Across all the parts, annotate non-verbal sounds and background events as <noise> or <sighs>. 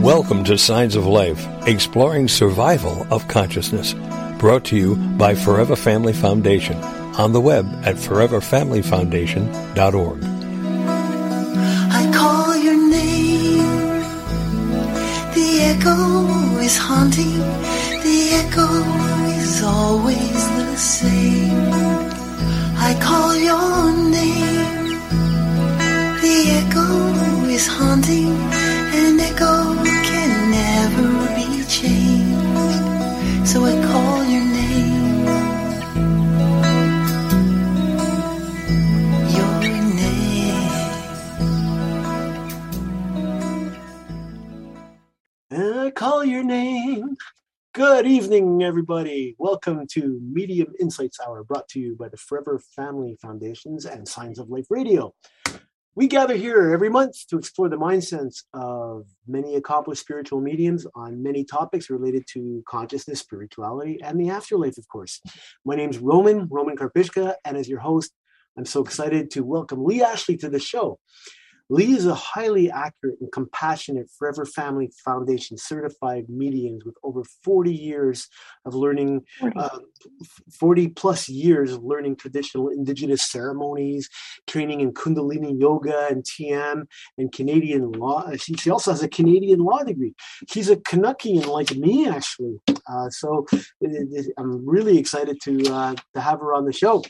Welcome to Signs of Life, exploring survival of consciousness. Brought to you by Forever Family Foundation on the web at foreverfamilyfoundation.org. I call your name. The echo is haunting. The echo is always the same. I call your name. The echo is haunting. An echo So I call your name. Your name. I call your name. Good evening, everybody. Welcome to Medium Insights Hour, brought to you by the Forever Family Foundations and Signs of Life Radio. We gather here every month to explore the mindsets of many accomplished spiritual mediums on many topics related to consciousness, spirituality, and the afterlife, of course. My name's Roman, Roman Karpishka, and as your host, I'm so excited to welcome Lee Ashley to the show. Lee is a highly accurate and compassionate Forever Family Foundation certified medium with over 40 years of learning, uh, 40 plus years of learning traditional indigenous ceremonies, training in Kundalini yoga and TM and Canadian law. Uh, She, she also has a Canadian law degree. She's a Canuckian like me, actually. Uh, so it- it- I'm really excited to uh, to have her on the show.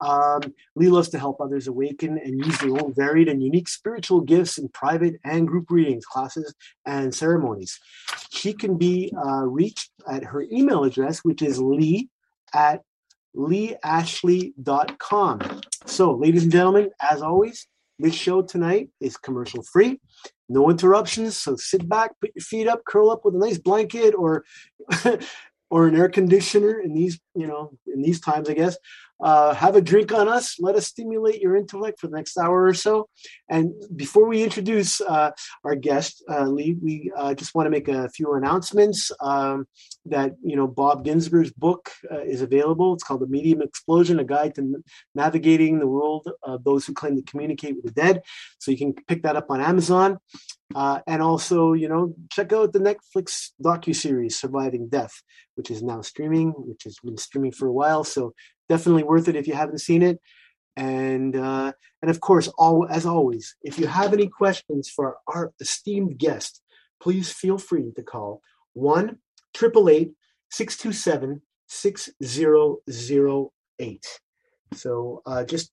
Um, Lee loves to help others awaken and use their own varied and unique spiritual gifts in private and group readings, classes, and ceremonies. She can be uh, reached at her email address, which is lee at leeashley.com. So, ladies and gentlemen, as always, this show tonight is commercial free, no interruptions. So sit back, put your feet up, curl up with a nice blanket or <laughs> or an air conditioner in these, you know, in these times, I guess. Uh, have a drink on us. Let us stimulate your intellect for the next hour or so. And before we introduce uh, our guest, uh, Lee, we uh, just want to make a few announcements. Um, that you know, Bob Ginsberg's book uh, is available. It's called "The Medium Explosion: A Guide to Navigating the World of Those Who Claim to Communicate with the Dead." So you can pick that up on Amazon. Uh, and also, you know, check out the Netflix docu-series "Surviving Death," which is now streaming, which has been streaming for a while. So definitely worth it if you haven't seen it. And uh, and of course, all as always, if you have any questions for our esteemed guest, please feel free to call one triple eight six two seven six zero zero eight. So uh, just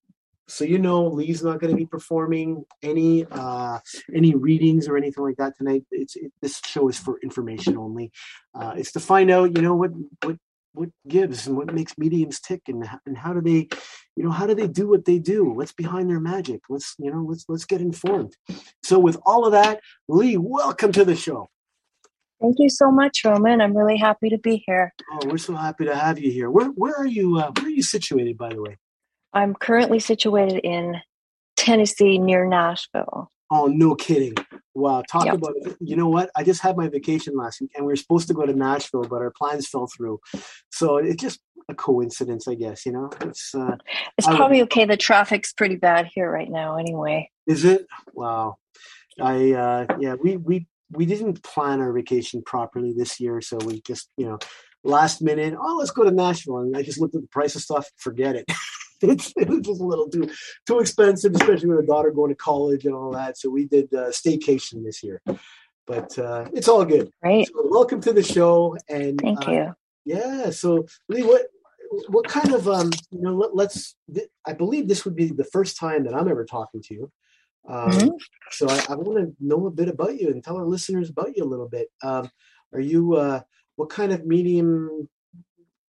so you know, Lee's not going to be performing any uh, any readings or anything like that tonight. It's it, this show is for information only. Uh, it's to find out, you know, what what what gives and what makes mediums tick, and and how do they, you know, how do they do what they do? What's behind their magic? Let's you know, let's let's get informed. So with all of that, Lee, welcome to the show. Thank you so much, Roman. I'm really happy to be here. Oh, we're so happy to have you here. Where where are you? Uh, where are you situated, by the way? I'm currently situated in Tennessee near Nashville. Oh, no kidding. Wow. Talk Yep. about it. You know what? I just had my vacation last week and we were supposed to go to Nashville, but our plans fell through. So it's just a coincidence, I guess, you know? It's, uh, It's I would- probably okay. The traffic's pretty bad here right now, anyway. is it? Wow. I, uh, yeah, we, we, we didn't plan our vacation properly this year. So we just, you know, last minute, oh, let's go to Nashville. And I just looked at the price of stuff, forget it. <laughs> <laughs> it's, it was just a little too, too expensive, especially with a daughter going to college and all that. So we did uh, staycation this year, but uh, it's all good. Right? So welcome to the show. And Thank uh, you. yeah, so Lee, what what kind of um you know let, let's th- I believe this would be the first time that I'm ever talking to you. Um, Mhm. So I, I want to know a bit about you and tell our listeners about you a little bit. Um, are you uh, what kind of medium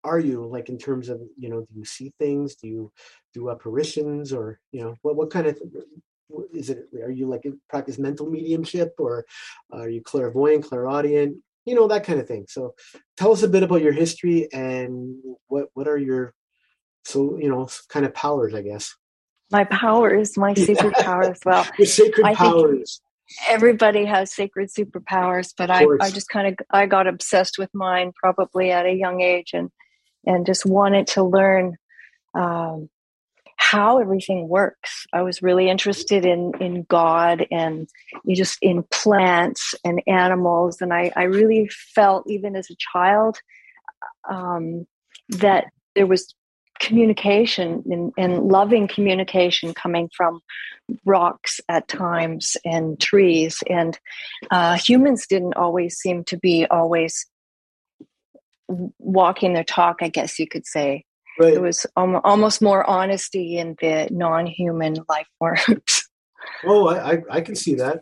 are you like in terms of you know do you see things? Do you do apparitions or you know what what kind of is it are you like practice mental mediumship or are you clairvoyant clairaudient? You know that kind of thing. So tell us a bit about your history and what what are your so you know kind of powers i guess. My powers, my <laughs> secret powers. Well, your sacred I powers. everybody has sacred superpowers, but I. I just kind of I got obsessed with mine probably at a young age and and just wanted to learn um, how everything works. I was really interested in in God and just in plants and animals, and I, I really felt even as a child um, that there was communication and, and, loving communication coming from rocks at times and trees and uh, humans didn't always seem to be always walking their talk i guess you could say right. there was almost more honesty in the non-human life forms <laughs> oh I, I, I can see that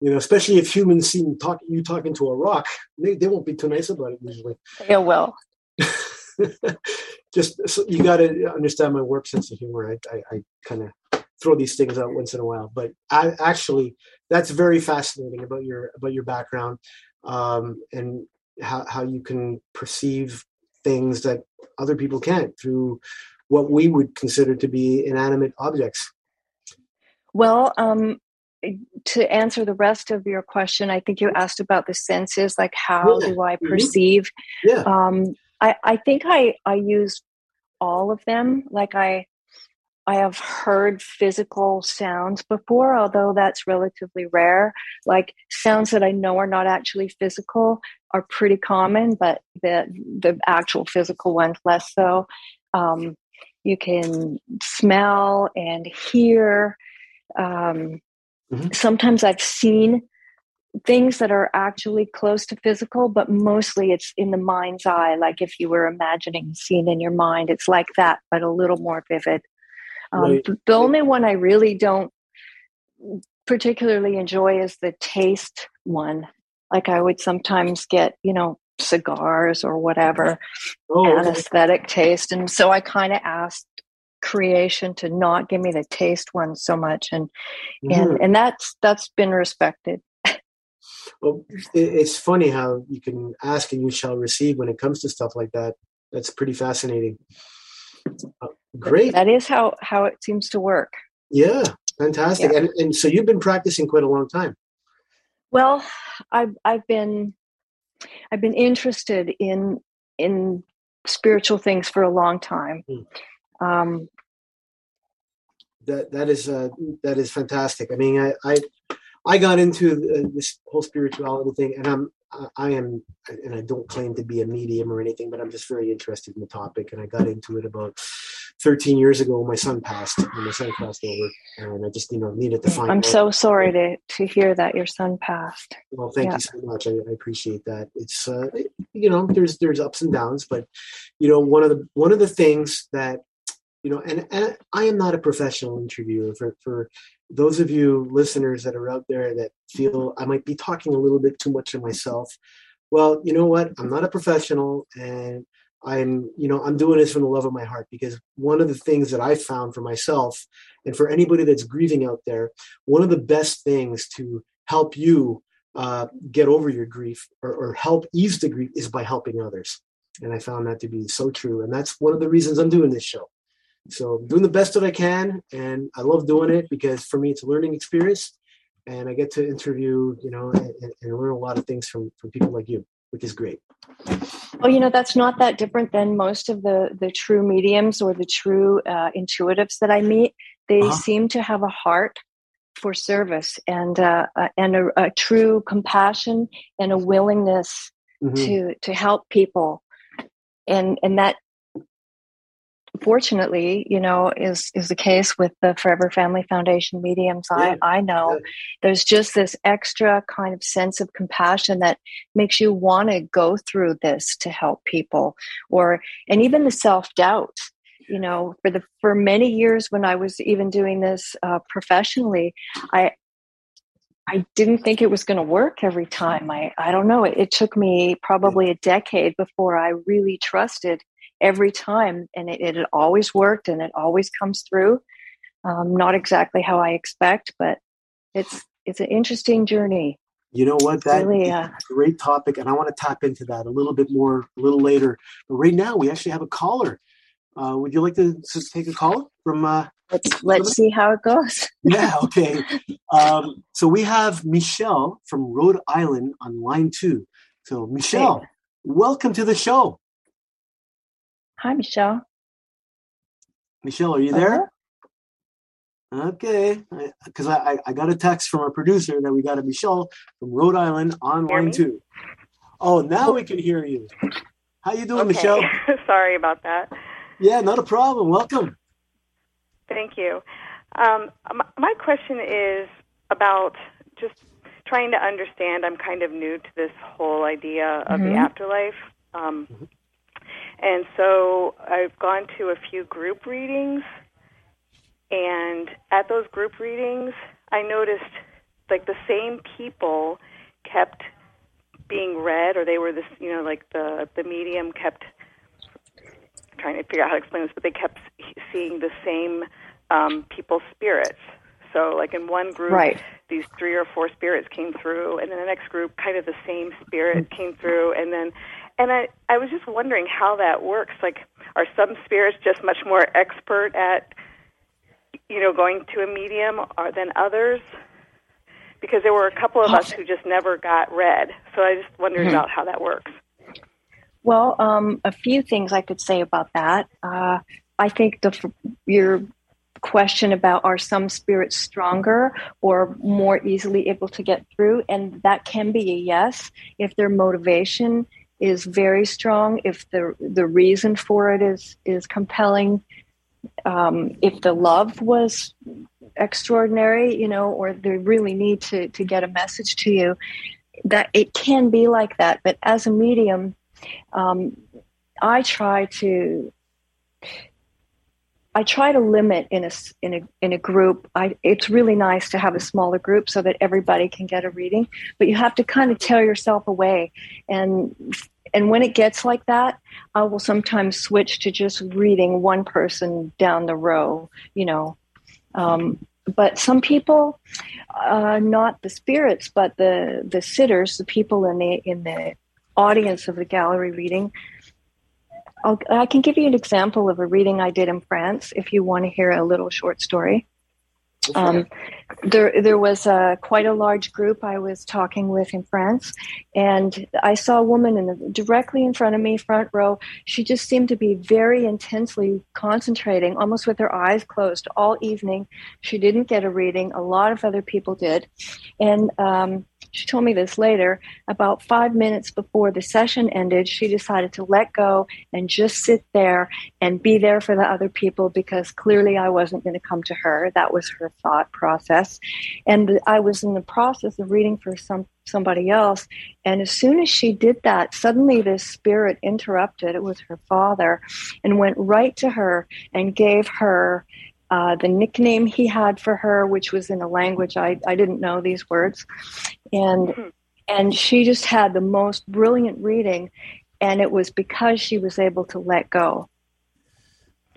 you know, especially if humans see talk, you talking to a rock, they, they won't be too nice about it usually. Yeah, well, <laughs> just so you got to understand my warped sense of humor. I, I, I kind of throw these things out once in a while, but I actually that's very fascinating about your about your background um, and how how you can perceive things that other people can't through what we would consider to be inanimate objects. Well, um, to answer the rest of your question, I think you asked about the senses, like how yeah. do I mm-hmm. perceive? Yeah. Um, I, I think I, I use all of them. Like I, I have heard physical sounds before, although that's relatively rare. Like sounds that I know are not actually physical are pretty common, but the the actual physical ones less so. Um, you can smell and hear. Um, mm-hmm. Sometimes I've seen things that are actually close to physical, but mostly it's in the mind's eye. Like if you were imagining a scene in your mind, it's like that, but a little more vivid. Um, right. The only one I really don't particularly enjoy is the taste one. Like I would sometimes get, you know, cigars or whatever, oh, anesthetic okay. taste. And so I kind of asked creation to not give me the taste one so much and mm-hmm. and and that's that's been respected well, it's funny how you can ask and you shall receive when it comes to stuff like that. That's pretty fascinating. Great. That is how how it seems to work. Yeah, fantastic. Yeah. And and so you've been practicing quite a long time. Well, I've I've been I've been interested in in spiritual things for a long time. Hmm. Um, that that is uh, that is fantastic. I mean, I, I I got into uh, this whole spirituality thing, and I'm I am, and I don't claim to be a medium or anything, but I'm just very interested in the topic. And I got into it about 13 years ago when my son passed, when my son passed over, and I just you know needed to find. I'm out. so sorry to to hear that your son passed. Well, thank yeah. you so much. I, I, appreciate that. It's uh, you know there's there's ups and downs, but you know one of the one of the things that you know, and, and I am not a professional interviewer for for those of you listeners that are out there that feel I might be talking a little bit too much of myself, well, you know what? I'm not a professional and I'm, you know, I'm doing this from the love of my heart because one of the things that I found for myself and for anybody that's grieving out there, one of the best things to help you uh, get over your grief or, or help ease the grief is by helping others. And I found that to be so true. And that's one of the reasons I'm doing this show. So I'm doing the best that I can, and I love doing it because for me it's a learning experience, and I get to interview, you know, and, and learn a lot of things from from people like you, which is great. Well, you know, that's not that different than most of the the true mediums or the true uh, intuitives that I meet. They uh-huh. seem to have a heart for service and uh, uh, and a, a, true compassion and a willingness mm-hmm. to to help people and and that fortunately, you know, is is the case with the Forever Family Foundation mediums. Yeah. I I know yeah. there's just this extra kind of sense of compassion that makes you want to go through this to help people, or and even the self doubt. You know, for the for many years when I was even doing this uh, professionally, I I didn't think it was going to work every time. I, I don't know. It, it, took me probably a decade before I really trusted every time and it, it always worked and it always comes through. Um, not exactly how i expect but it's it's an interesting journey. You know what? That really, uh, great topic and i want to tap into that a little bit more a little later. But right now we actually have a caller. Uh, would you like to, take a call from uh, let's let's see how it goes. <laughs> Yeah okay. Um, so we have michelle from rhode island on line two. So michelle welcome to the show Hi, Michelle. Michelle, are you there? Okay, because I, I, I got a text from our producer that we got a Michelle from Rhode Island online too. Oh, now we can hear you. How you doing, okay. Michelle? <laughs> Sorry about that. Yeah, not a problem. Welcome. Thank you. Um, my, question is about just trying to understand. I'm kind of new to this whole idea of Mhm. the afterlife. Um, And so I've gone to a few group readings, and at those group readings, I noticed like the same people kept being read, or they were this, you know, like the the medium kept trying to figure out how to explain this, but they kept seeing the same um, people's spirits. So, like in one group, Right. these three or four spirits came through, and then the next group, kind of the same spirit came through, and then, and I, I was just wondering how that works. Like, are some spirits just much more expert at, you know, going to a medium or than others? Because there were a couple of us who just never got read, so I just wondered about how that works. Well, um, a few things I could say about that. Uh, I think the your question about are some spirits stronger or more easily able to get through, and that can be a yes if their motivation is very strong, if the the reason for it is is compelling, um, if the love was extraordinary, you know, or they really need to to get a message to you. That it can be like that, but as a medium, um, I try to I try to limit in a in a in a group. I it's really nice to have a smaller group so that everybody can get a reading, but you have to kind of tear yourself away and and when it gets like that, I will sometimes switch to just reading one person down the row, you know. Um, but some people, uh, not the spirits, but the the sitters, the people in the in the audience of the gallery reading. I'll, I can give you an example of a reading I did in France if you want to hear a little short story. Um, there, there was a, quite a large group I was talking with in France, and I saw a woman in the, directly in front of me, front row. She just seemed to be very intensely concentrating, almost with her eyes closed all evening. She didn't get a reading. A lot of other people did, and um, she told me this later. About five minutes before the session ended, she decided to let go and just sit there and be there for the other people because clearly I wasn't going to come to her. That was her thought process. And I was in the process of reading for some somebody else. And as soon as she did that, suddenly this spirit interrupted. It was her father and went right to her and gave her uh, the nickname he had for her, which was in a language I, I didn't know these words. And and she just had the most brilliant reading and it was because she was able to let go.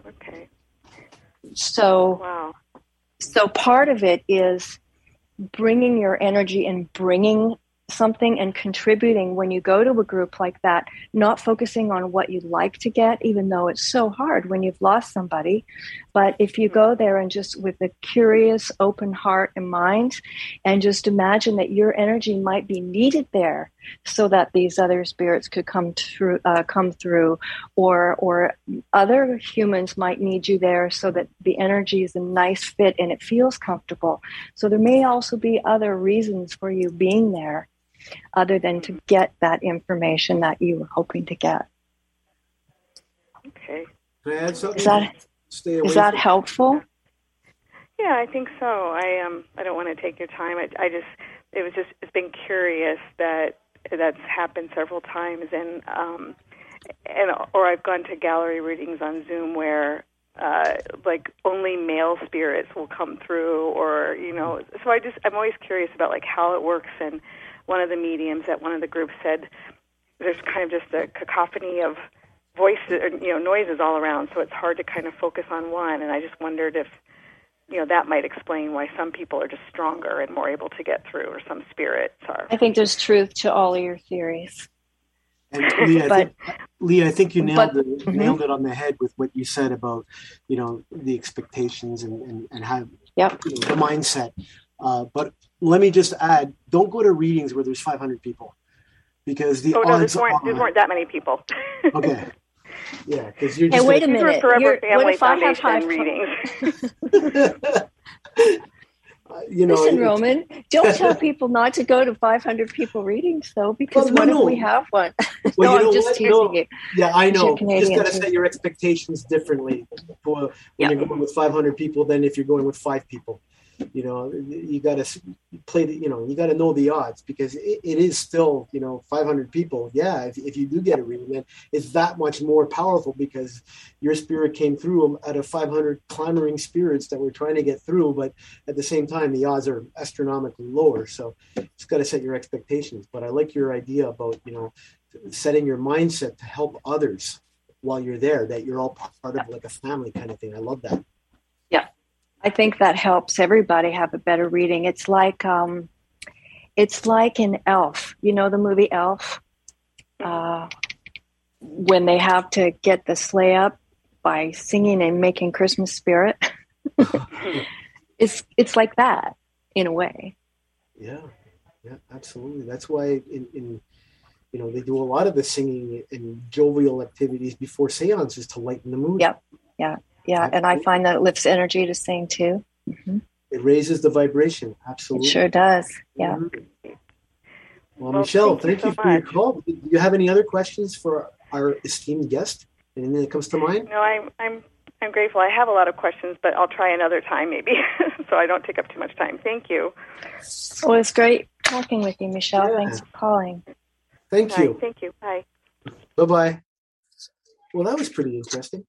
Okay. So Wow. so part of it is bringing your energy and bringing something and contributing when you go to a group like that not focusing on what you'd like to get even though it's so hard when you've lost somebody but if you go there and just with a curious open heart and mind and just imagine that your energy might be needed there so that these other spirits could come through uh, come through or or other humans might need you there so that the energy is a nice fit and it feels comfortable. So there may also be other reasons for you being there other than to get that information that you were hoping to get. Okay. Can I add something? is that Stay away is that from- helpful Yeah, I think so. I um I don't want to take your time. I I just it was just it's been curious that that's happened several times and um and or I've gone to gallery readings on Zoom where uh like only male spirits will come through or you know so I just I'm always curious about like how it works and one of the mediums at one of the groups said there's kind of just a cacophony of voices or, you know noises all around so it's hard to kind of focus on one and I just wondered if you know that might explain why some people are just stronger and more able to get through or some spirits are i think there's truth to all of your theories And Lee, I <laughs> But- think, Lee, I think you nailed but- it, Mhm. nailed it on the head with what you said about, you know, the expectations and, and, and how Yep. you know, the mindset. Uh, but let me just add: don't go to readings where there's 500 people, because the oh no odds there weren't there are weren't that many people okay. <laughs> Yeah, because you're Hey, just wait a these minute. forever You're- what family if I have foundation high- readings Uh, <laughs> <laughs> you know, Listen, Roman, don't tell people not to go to 500 people readings, though, because Well, no, what no. if we have one? Well, <laughs> no, you know I'm just what? teasing No. you. Yeah, I know. You just got to set your expectations differently for when Yeah. you're going with 500 people than if you're going with five people. You know, you got to play the, you know, you got to know the odds because it, it is still, you know, 500 people. Yeah, if, if you do get a reading, then it's that much more powerful because your spirit came through out of 500 clamoring spirits that were trying to get through. But at the same time, the odds are astronomically lower. So it's got to set your expectations. But I like your idea about, you know, setting your mindset to help others while you're there that you're all part of like a family kind of thing i love that I think that helps everybody have a better reading. It's like um, it's like in Elf. You know the movie Elf, uh, when they have to get the sleigh up by singing and making Christmas spirit. <laughs> it's it's like that in a way. yeah yeah absolutely that's why in, in you know they do a lot of the singing and jovial activities before seances to lighten the mood Yep. Yeah, and I find that it lifts energy to sing too. hmm it raises the vibration It absolutely sure does. Yeah. Mhm. well, Well, michelle thank thank you you, so for your call do you have any other questions for our esteemed guest anything that comes to mind No, I'm I'm I'm grateful. I have a lot of questions, but I'll try another time maybe, <laughs> so I don't take up too much time. Thank you. Well, it's great talking with you, Michelle. Yeah. Thanks for calling. thank Bye. you Thank you. Bye. Bye bye. Well, that was pretty interesting.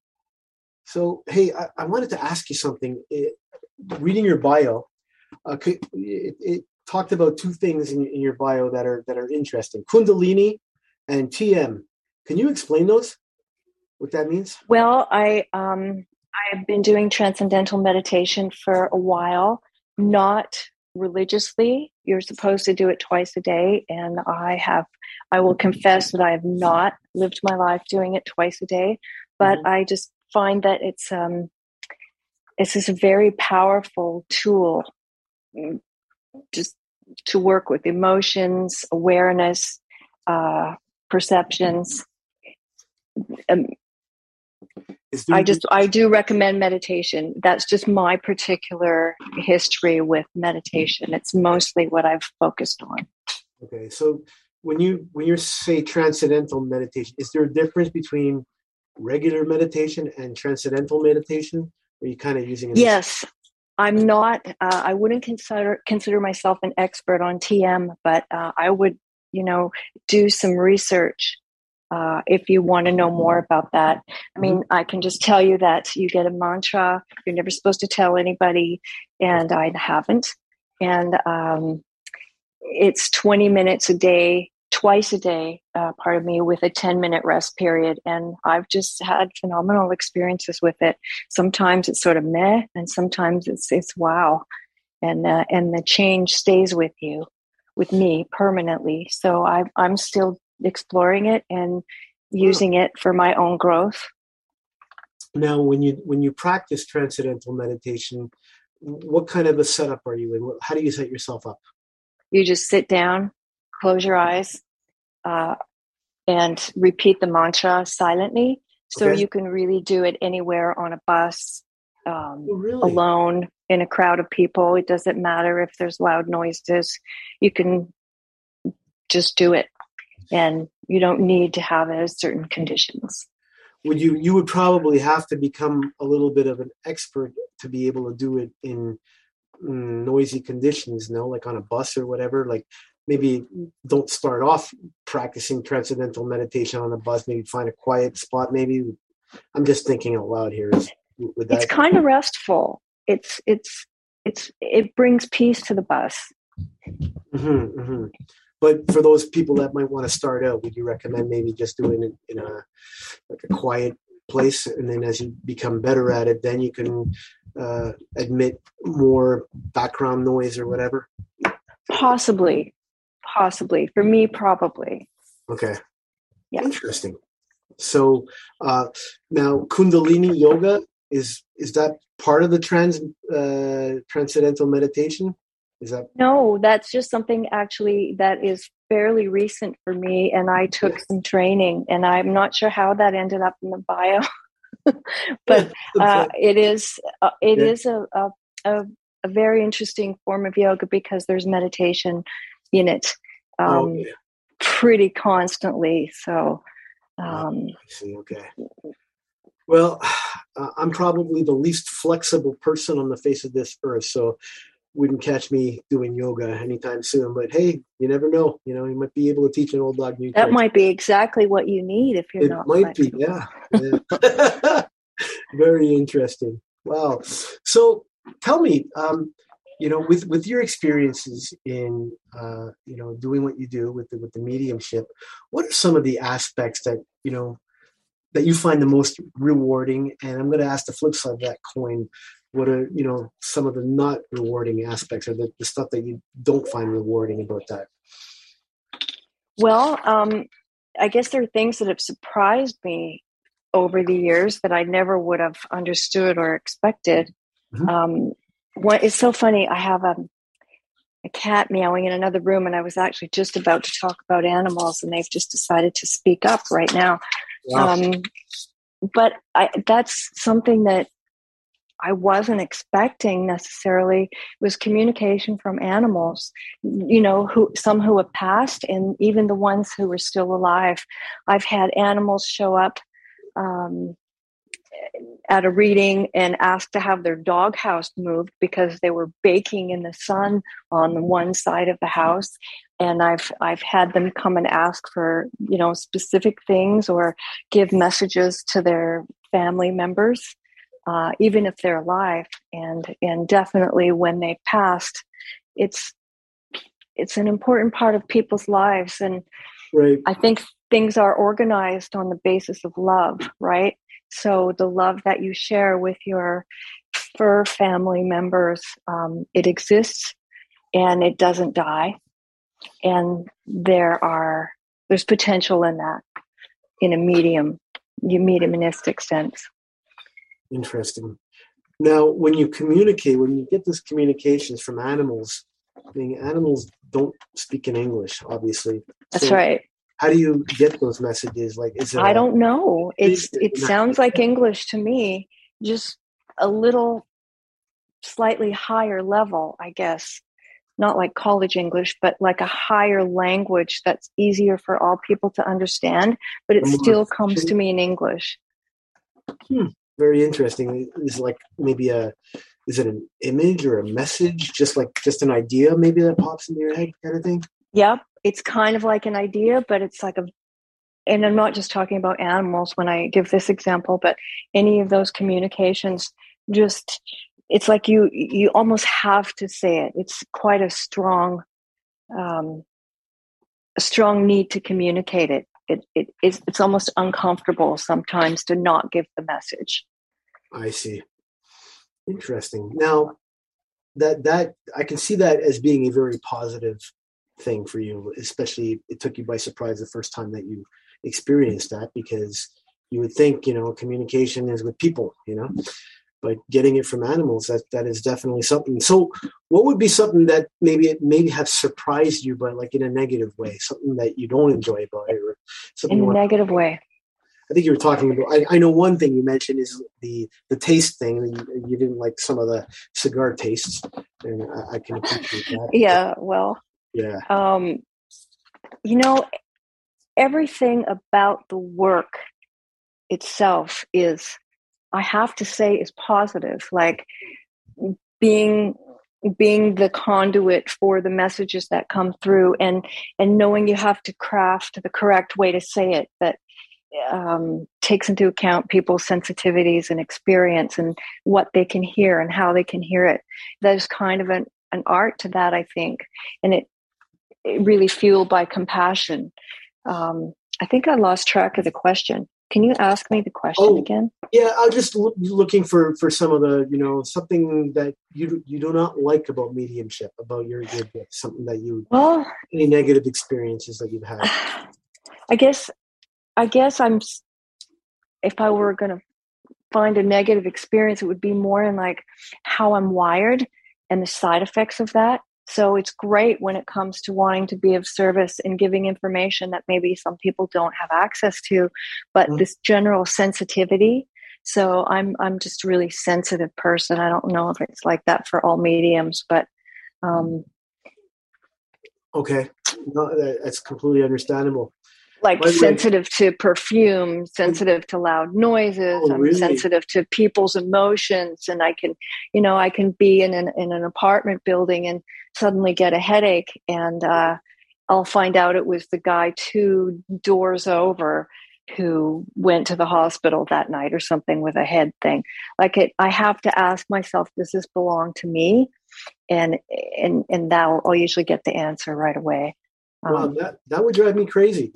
So, hey, I, I wanted to ask you something. It, reading your bio, uh, it, it talked about two things in, in your bio that are that are interesting: Kundalini and TM. Can you explain those? What that means? Well, I um, I've been doing transcendental meditation for a while, not religiously. You're supposed to do it twice a day, and I have. I will confess that I have not lived my life doing it twice a day, but Mhm. I just find that it's um, it's just a very powerful tool, mm, just to work with emotions, awareness, uh, perceptions. Um, I just I do recommend meditation. That's just my particular history with meditation. It's mostly what I've focused on. okay. So, when you when you say transcendental meditation, is there a difference between regular meditation and transcendental meditation? Are you kind of using it? Yes, I'm not. Uh, I wouldn't consider consider myself an expert on TM, but uh, I would, you know, do some research uh, if you want to know more about that. I mean, I can just tell you that you get a mantra. You're never supposed to tell anybody, and I haven't. And um, it's 20 minutes a day, twice a day, uh, pardon me, with a 10 minute rest period. And I've just had phenomenal experiences with it. Sometimes it's sort of meh, and sometimes it's it's wow, and uh, and the change stays with you, with me permanently. So I, I'm still exploring it and using it for my own growth. Now, when you when you practice transcendental meditation, what kind of a setup are you in? How do you set yourself up? You just sit down, close your eyes, uh, and repeat the mantra silently. So Okay. you can really do it anywhere on a bus, um, Oh, really? alone, in a crowd of people. It doesn't matter if there's loud noises. You can just do it, and you don't need to have it as certain conditions. Would you you would probably have to become a little bit of an expert to be able to do it in mm, noisy conditions, no, like on a bus or whatever. Like maybe don't start off practicing transcendental meditation on a bus. Maybe find a quiet spot. Maybe I'm just thinking out loud here. Is, would that It's kind of restful. It's it's it's it brings peace to the bus. Mhm, mhm. But for those people that might want to start out, would you recommend maybe just doing it in a like a quiet place, and then as you become better at it, then you can uh, admit more background noise or whatever? Possibly, possibly for me, probably. Okay. Yeah. Interesting. So uh, now Kundalini yoga is is that part of the trans uh, transcendental meditation? Is that No, that's just something actually that is fairly recent for me, and I took some training, and I'm not sure how that ended up in the bio, <laughs> but <laughs> uh, it is uh, it Yeah. is a, a, a a very interesting form of yoga because there's meditation in it um, pretty constantly. So, um, I see. Okay. Well, <sighs> uh, I'm probably the least flexible person on the face of this earth, so wouldn't catch me doing yoga anytime soon. But hey, you never know. You know, you might be able to teach an old dog new. That tricks. might be exactly what you need if you're it not. Might flexible. be, yeah. yeah. <laughs> Very interesting. Wow. So tell me, um, you know, with with your experiences in uh, you know doing what you do with the with the mediumship, what are some of the aspects that you know that you find the most rewarding? And I'm going to ask the flip side of that coin. What are you know some of the not rewarding aspects, or the, the stuff that you don't find rewarding about that? Well, um, I guess there are things that have surprised me over the years that I never would have understood or expected. Mm-hmm. Um, what is so funny, I have a, a cat meowing in another room, and I was actually just about to talk about animals, and they've just decided to speak up right now. Wow. Um, but I, that's something that I wasn't expecting necessarily was communication from animals, you know, who some who have passed and even the ones who are still alive. I've had animals show up um, at a reading and asked to have their doghouse moved because they were baking in the sun on the one side of the house. And I've I've had them come and ask for you know specific things or give messages to their family members uh, even if they're alive. And and definitely when they've passed it's it's an important part of people's lives. And right. I think things are organized on the basis of love right so the love that you share with your fur family members, um, it exists and it doesn't die. And there are there's potential in that in a medium, you mediumistic sense. Interesting. Now, when you communicate, when you get these communications from animals, I mean, animals don't speak in English, obviously. That's so right how do you get those messages? Like is it i don't know. it's it sounds like english to me just a little slightly higher level i guess. Not like college english but like a higher language that's easier for all people to understand but it still comes to me in english. Hmm. very interesting. Is like maybe a is it an image or a message? Just like just an idea maybe that pops into your head kind of thing Yep, it's kind of like an idea, but it's like a and I'm not just talking about animals when I give this example, but any of those communications just it's like you you almost have to say it. It's quite a strong um, a strong need to communicate it. It, it it's, it's almost uncomfortable sometimes to not give the message. I see. Interesting. Now that that I can see that as being a very positive thing for you, especially it took you by surprise the first time that you experienced that because you would think, you know, communication is with people, you know, but getting it from animals, that that is definitely something. So what would be something that maybe it maybe have surprised you, but like in a negative way, something that you don't enjoy about it or something in a negative way? I think you were talking about. I, I, know one thing you mentioned is the the taste thing. You, you didn't like some of the cigar tastes, and I, I can appreciate that. Yeah, well, yeah. Um, you know, everything about the work itself is, I have to say, is positive. Like being being the conduit for the messages that come through and and knowing you have to craft the correct way to say it that um, takes into account people's sensitivities and experience and what they can hear and how they can hear it there's kind of an, an art to that i think and it really fueled by compassion. Um, I think I lost track of the question. Can you ask me the question oh, again? Yeah, I was just lo- looking for for some of the you know something that you you do not like about mediumship about your your gift, something that you well any negative experiences that you've had. <sighs> I guess I guess I'm if I were going to find a negative experience, it would be more in like how I'm wired and the side effects of that. So it's great when it comes to wanting to be of service and giving information that maybe some people don't have access to. But mm-hmm. this general sensitivity So I'm I'm just a really sensitive person. I don't know if it's like that for all mediums, but um, okay, no, that's completely understandable. Like By the way- sensitive to perfume, sensitive to loud noises. Oh, I'm really? sensitive to people's emotions, and I can, you know, I can be in an in an apartment building and suddenly get a headache, and uh, I'll find out it was the guy two doors over who went to the hospital that night or something with a head thing. Like it, I have to ask myself, does this belong to me? And and and that I'll usually get the answer right away. Um, Wow, that that would drive me crazy.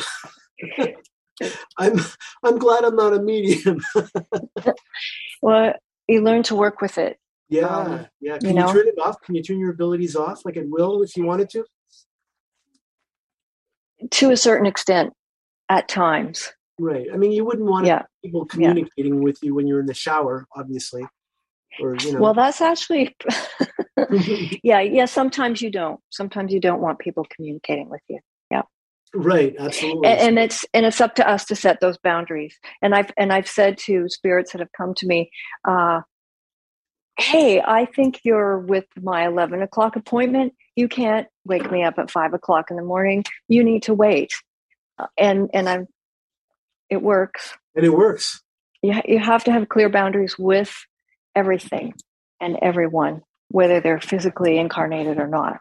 <laughs> I'm I'm glad I'm not a medium. <laughs> Well, you learn to work with it. yeah, Um, yeah. Can you, know? turn it off? Can you turn your abilities off, like at will, if you wanted to? to a certain extent at times. Right. I mean, you wouldn't want Yeah. people communicating with you when you're in the shower, obviously, or you know. Well, that's actually, <laughs> <laughs> yeah, yeah. Sometimes you don't. Sometimes you don't want people communicating with you, Yeah. right. Absolutely. and, and it's and it's up to us to set those boundaries. And I've and I've said to spirits that have come to me, uh, "Hey, I think you're with my eleven o'clock appointment. You can't wake me up at five o'clock in the morning. You need to wait." Uh, And and I'm, it works. and it works. you, ha- you have to have clear boundaries with everything and everyone whether they're physically incarnated or not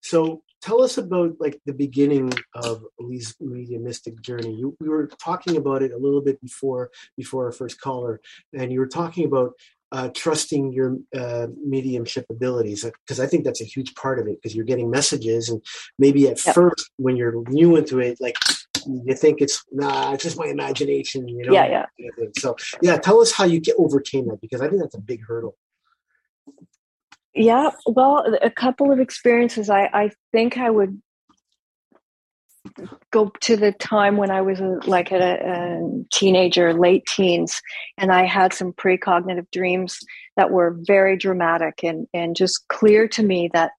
So tell us about like the beginning of Lee's mediumistic journey. You, we were talking about it a little bit before before our first caller, and you were talking about uh, trusting your uh, mediumship abilities because I think that's a huge part of it because you're getting messages and maybe at Yep. first when you're new into it, like you think it's nah, it's just my imagination, you know. Yeah, yeah. kind of thing. So yeah, tell us how you get overcame that because I think that's a big hurdle. Yeah well a couple of experiences i, I think i would go to the time when i was a, like a, a teenager late teens and i had some precognitive dreams that were very dramatic and and just clear to me that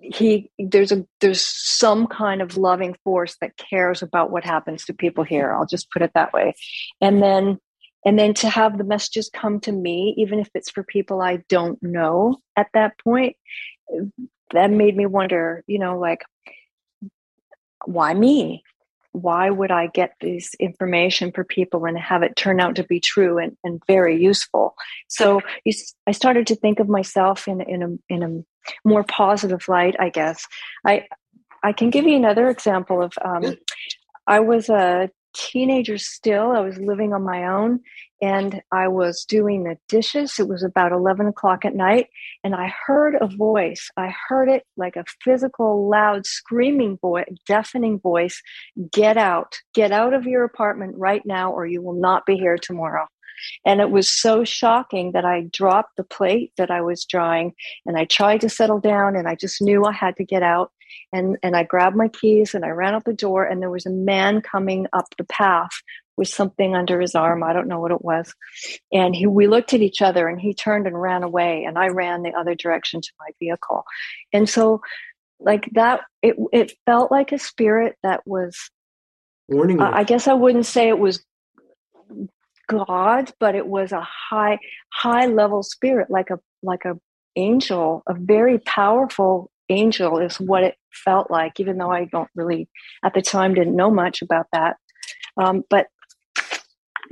he there's a there's some kind of loving force that cares about what happens to people here. I'll just put it that way. And then and then to have the messages come to me even if it's for people i don't know at that point that made me wonder you know like why me? Why would i get this information for people and have it turn out to be true and, and very useful? So i started to think of myself in, in a in a more positive light i guess. I i can give you another example of um, i was a teenager still i was living on my own and i was doing the dishes. It was about 11 o'clock at night and i heard a voice. I heard it like a physical loud screaming voice deafening voice get out. Get out of your apartment right now or you will not be here tomorrow. And it was so shocking that I dropped the plate that I was drying and I tried to settle down and I just knew I had to get out. And, and I grabbed my keys and I ran out the door and there was a man coming up the path with something under his arm. I don't know what it was. And he, we looked at each other and he turned and ran away and I ran the other direction to my vehicle. And so like that, it, it felt like a spirit that was Warning. I I guess I wouldn't say it was God, but it was a high, high level spirit, like a like a angel, a very powerful angel is what it felt like. Even though I don't really, at the time, didn't know much about that, um, but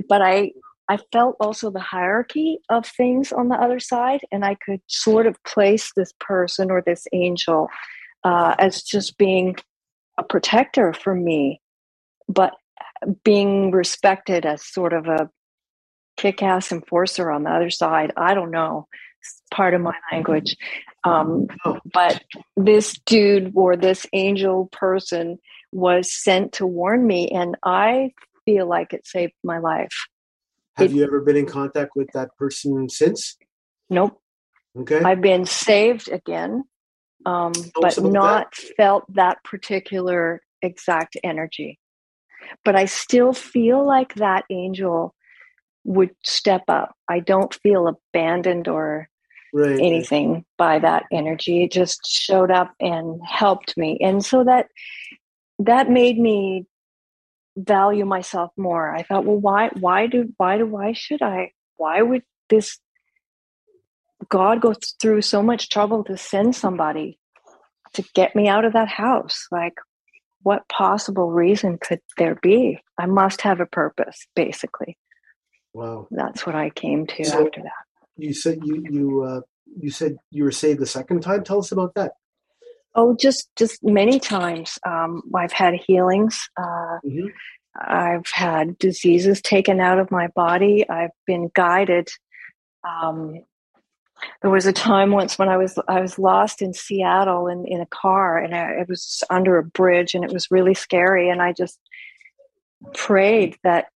but I I felt also the hierarchy of things on the other side, and I could sort of place this person or this angel uh, as just being a protector for me, but being respected as sort of a kick-ass enforcer on the other side. I don't know. Part of my language. Um, Oh. but this dude or this angel person was sent to warn me, and I feel like it saved my life. Have you ever been in contact with that person since? Nope. Okay. I've been saved again, um, but not felt that particular exact energy. But I still feel like that angel would step up. I don't feel abandoned or right. anything by that energy. It just showed up and helped me. And so that that made me value myself more. I thought, well, why, why do, why do, why should I, why would this God go through so much trouble to send somebody to get me out of that house? Like, what possible reason could there be? I must have a purpose, basically. Wow. That's what I came to So- after that. You said you you uh, you said you were saved the second time. Tell us about that. Oh, just just many times. Um, I've had healings. Uh, Mhm. I've had diseases taken out of my body. I've been guided. Um, there was a time once when I was I was lost in Seattle in, in a car, and I, it was under a bridge, and it was really scary. And I just prayed that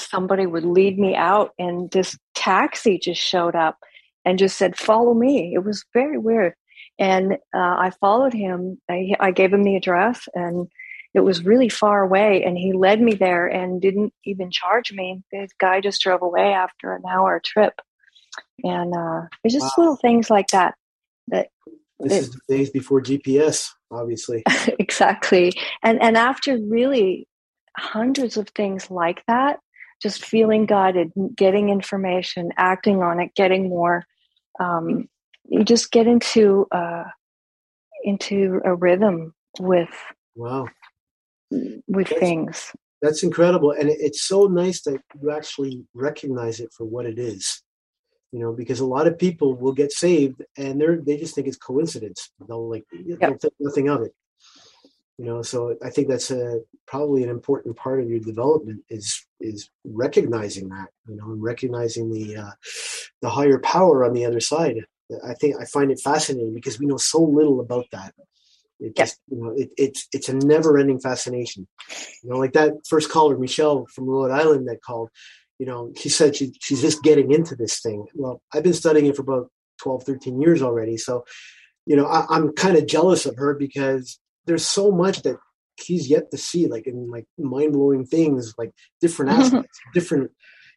somebody would lead me out, and this taxi just showed up and just said, "Follow me." It was very weird, and uh, I followed him. I, I gave him the address, and it was really far away and he led me there and didn't even charge me the guy just drove away after an hour trip and uh it's just Wow. little things like that that This is the days before GPS, obviously. <laughs> exactly and and after really hundreds of things like that just feeling guided getting information acting on it getting more um you just get into uh into a rhythm with Wow, with That's- things that's incredible, and it, it's so nice that you actually recognize it for what it is. You know, because a lot of people will get saved and they're they just think it's coincidence. They'll like they'll think nothing of it. You know, so I think that's a probably an important part of your development is is recognizing that. You know, and recognizing the uh, the higher power on the other side. I think I find it fascinating because we know so little about that. It Yeah. just you know it, it's it's a never ending fascination. You know, like that first caller, Michelle from Rhode Island, that called. You know, she said she, she's just getting into this thing. Well, I've been studying it for about 12, 13 years already. So, you know, I, I'm kind of jealous of her because there's so much that she's yet to see, like in like mind blowing things, like different mm-hmm. aspects, different,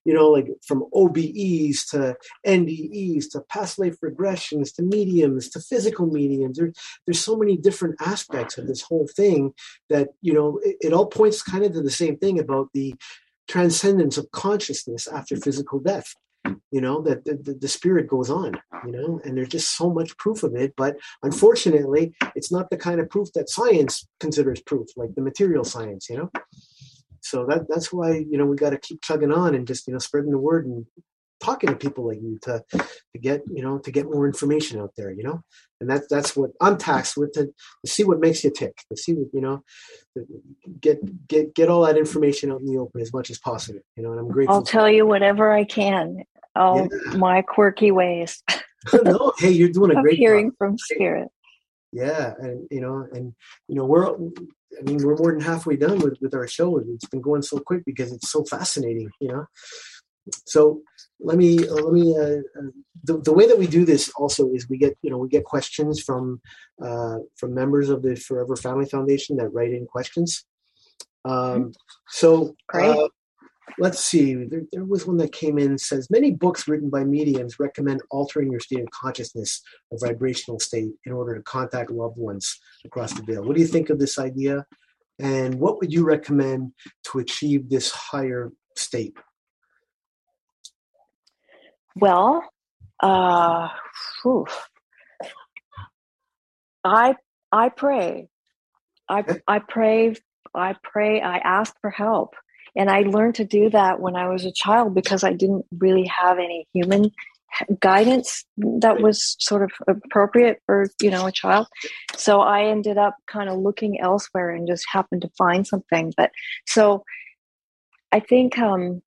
you know, like from OBEs to NDEs to past life regressions to mediums to physical mediums. There, there's so many different aspects of this whole thing that, you know, it, it all points kind of to the same thing about the transcendence of consciousness after physical death you know that the, the, the spirit goes on you know and there's just so much proof of it. But unfortunately it's not the kind of proof that science considers proof like the material science you know? So that that's why you know we got to keep chugging on and just you know spreading the word and talking to people like you to to get you know to get more information out there you know? And that's that's what i'm tasked with to, to see what makes you tick to see what you know get get get all that information out in the open as much as possible you know and i'm grateful I'll tell you whatever I can. All Yeah. my quirky ways <laughs> <laughs> no hey you're doing a great job. hearing from spirit. yeah and you know and you know we're i mean we're more than halfway done with with our show it's been going so quick because it's so fascinating you know so let me uh, let me uh, uh, the, the way that we do this also is we get you know we get questions from uh, from members of the forever family foundation that write in questions um, so Great. uh, let's see there, there was one that came in says many books written by mediums recommend altering your state of consciousness or vibrational state in order to contact loved ones across the veil what do you think of this idea and what would you recommend to achieve this higher state Well, uh, whew. I I pray. I I pray. I pray. I ask for help, and I learned to do that when I was a child because I didn't really have any human guidance that was sort of appropriate for you know a child. So I ended up kind of looking elsewhere and just happened to find something. But so I think um,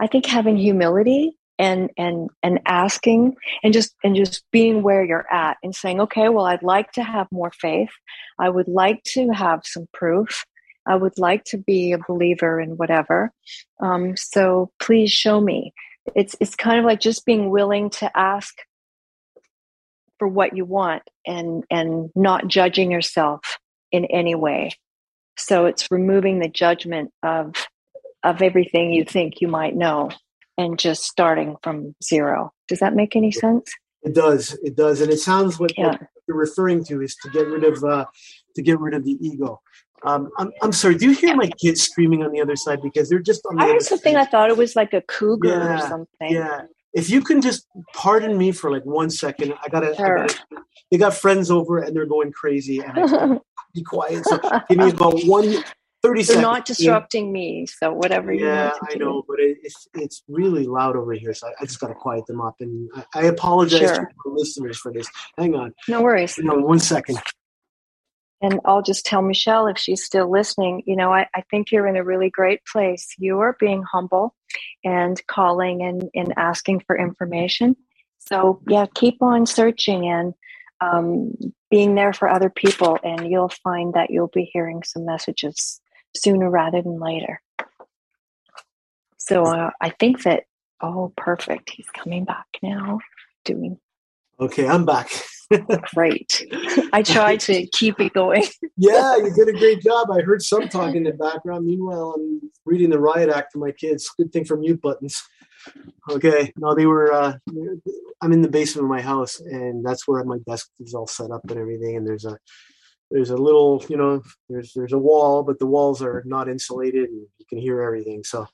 I think having humility and and and asking and just and just being where you're at and saying okay well i'd like to have more faith i would like to have some proof i would like to be a believer in whatever um, so please show me it's it's kind of like just being willing to ask for what you want and and not judging yourself in any way so it's removing the judgment of of everything you think you might know and just starting from zero. Does that make any sense? It does. It does, and it sounds what, Yeah. what you're referring to is to get rid of uh, to get rid of the ego. Um, I'm, I'm sorry. Do you hear my kids screaming on the other side because they're just on the I was something I thought it was like a cougar or something. Yeah. If you can just pardon me for like one second, I gotta. I Sure. gotta they got friends over and they're going crazy, and I <laughs> be quiet. So give me about one thirty You're seconds. not disrupting me, so whatever you Yeah, want to I do. know, but it, it's it's really loud over here, so I, I just gotta quiet them up. And I, I apologize Sure. to our listeners for this. Hang on, No worries. hang on one second. And I'll just tell Michelle if she's still listening, you know, I, I think you're in a really great place. You are being humble and calling and, and asking for information. So, yeah, keep on searching and um, being there for other people, and you'll find that you'll be hearing some messages sooner rather than later. So, uh, I think that, oh, perfect. He's coming back now, doing Okay, I'm back. <laughs> great. I tried to keep it going. <laughs> Yeah, you did a great job. I heard some talk in the background. Meanwhile, I'm reading the riot act to my kids. Good thing for mute buttons. Okay, no, they were. Uh, I'm in the basement of my house, and that's where my desk is all set up and everything. And there's a there's a little, you know, there's there's a wall, but the walls are not insulated, and you can hear everything. So,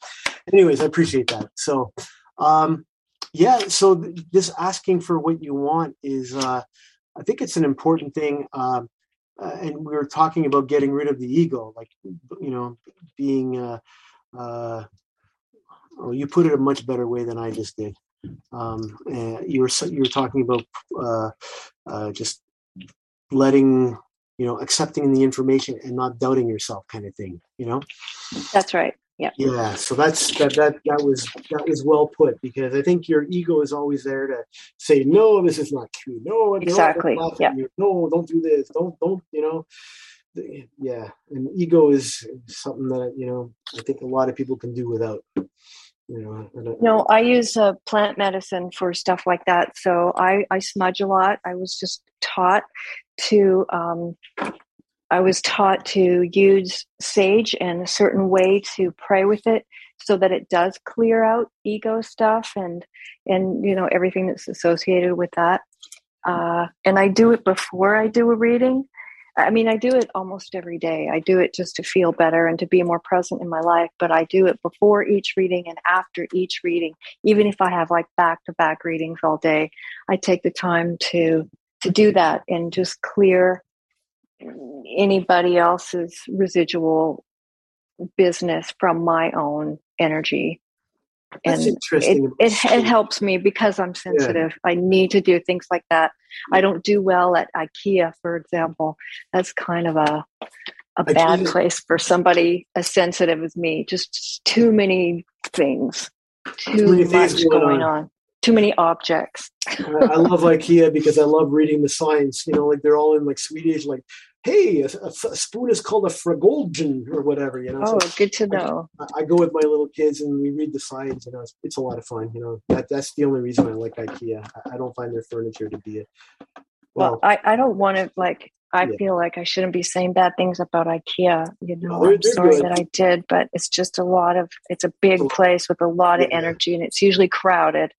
anyways, I appreciate that. So, um, yeah, so th- this asking for what you want is, uh, I think it's an important thing. Um, uh, and we were talking about getting rid of the ego, like you know, being. Uh, uh, oh, you put it a much better way than I just did. Um, you were you were talking about uh, uh, just letting you know, accepting the information and not doubting yourself, kind of thing. You know. That's right. Yeah. Yeah, so that's that that that was that was well put because I think your ego is always there to say no, this is not true. No, no, Exactly, don't yeah. No, don't do this. Don't don't you know? Yeah, and ego is something that you know I think a lot of people can do without. You know, I- No, I use uh, plant medicine for stuff like that. So I, I smudge a lot. I was just taught to, um, I was taught to use sage and a certain way to pray with it so that it does clear out ego stuff and, and, you know, everything that's associated with that. Uh, and I do it before I do a reading. I mean, I do it almost every day. I do it just to feel better and to be more present in my life, but I do it before each reading and after each reading. Even if I have like back to back readings all day, I take the time to to do that and just clear anybody else's residual business from my own energy. That's and it, it it helps me because I'm sensitive. I need to do things like that. I don't do well at IKEA, for example. That's kind of a a bad place for somebody as sensitive as me. Just too many things, too many things much going going on. on, too many objects. I love IKEA because I love reading the signs. You know, like they're all in like Swedish, like, "Hey, a, a f- a spoon is called a fragolgen or whatever." You know, Oh, so good to know. I- I go with my little kids and we read the signs. You know, it's, it's a lot of fun. You know, that that's the only reason I like IKEA. I, I don't find their furniture to be a Well, well. I, I don't want to like. I Yeah. feel like I shouldn't be saying bad things about IKEA. You know, oh, they're- I'm sorry good. that I did, but it's just a lot of. It's a big Oh, place with a lot of yeah. energy, and it's usually crowded.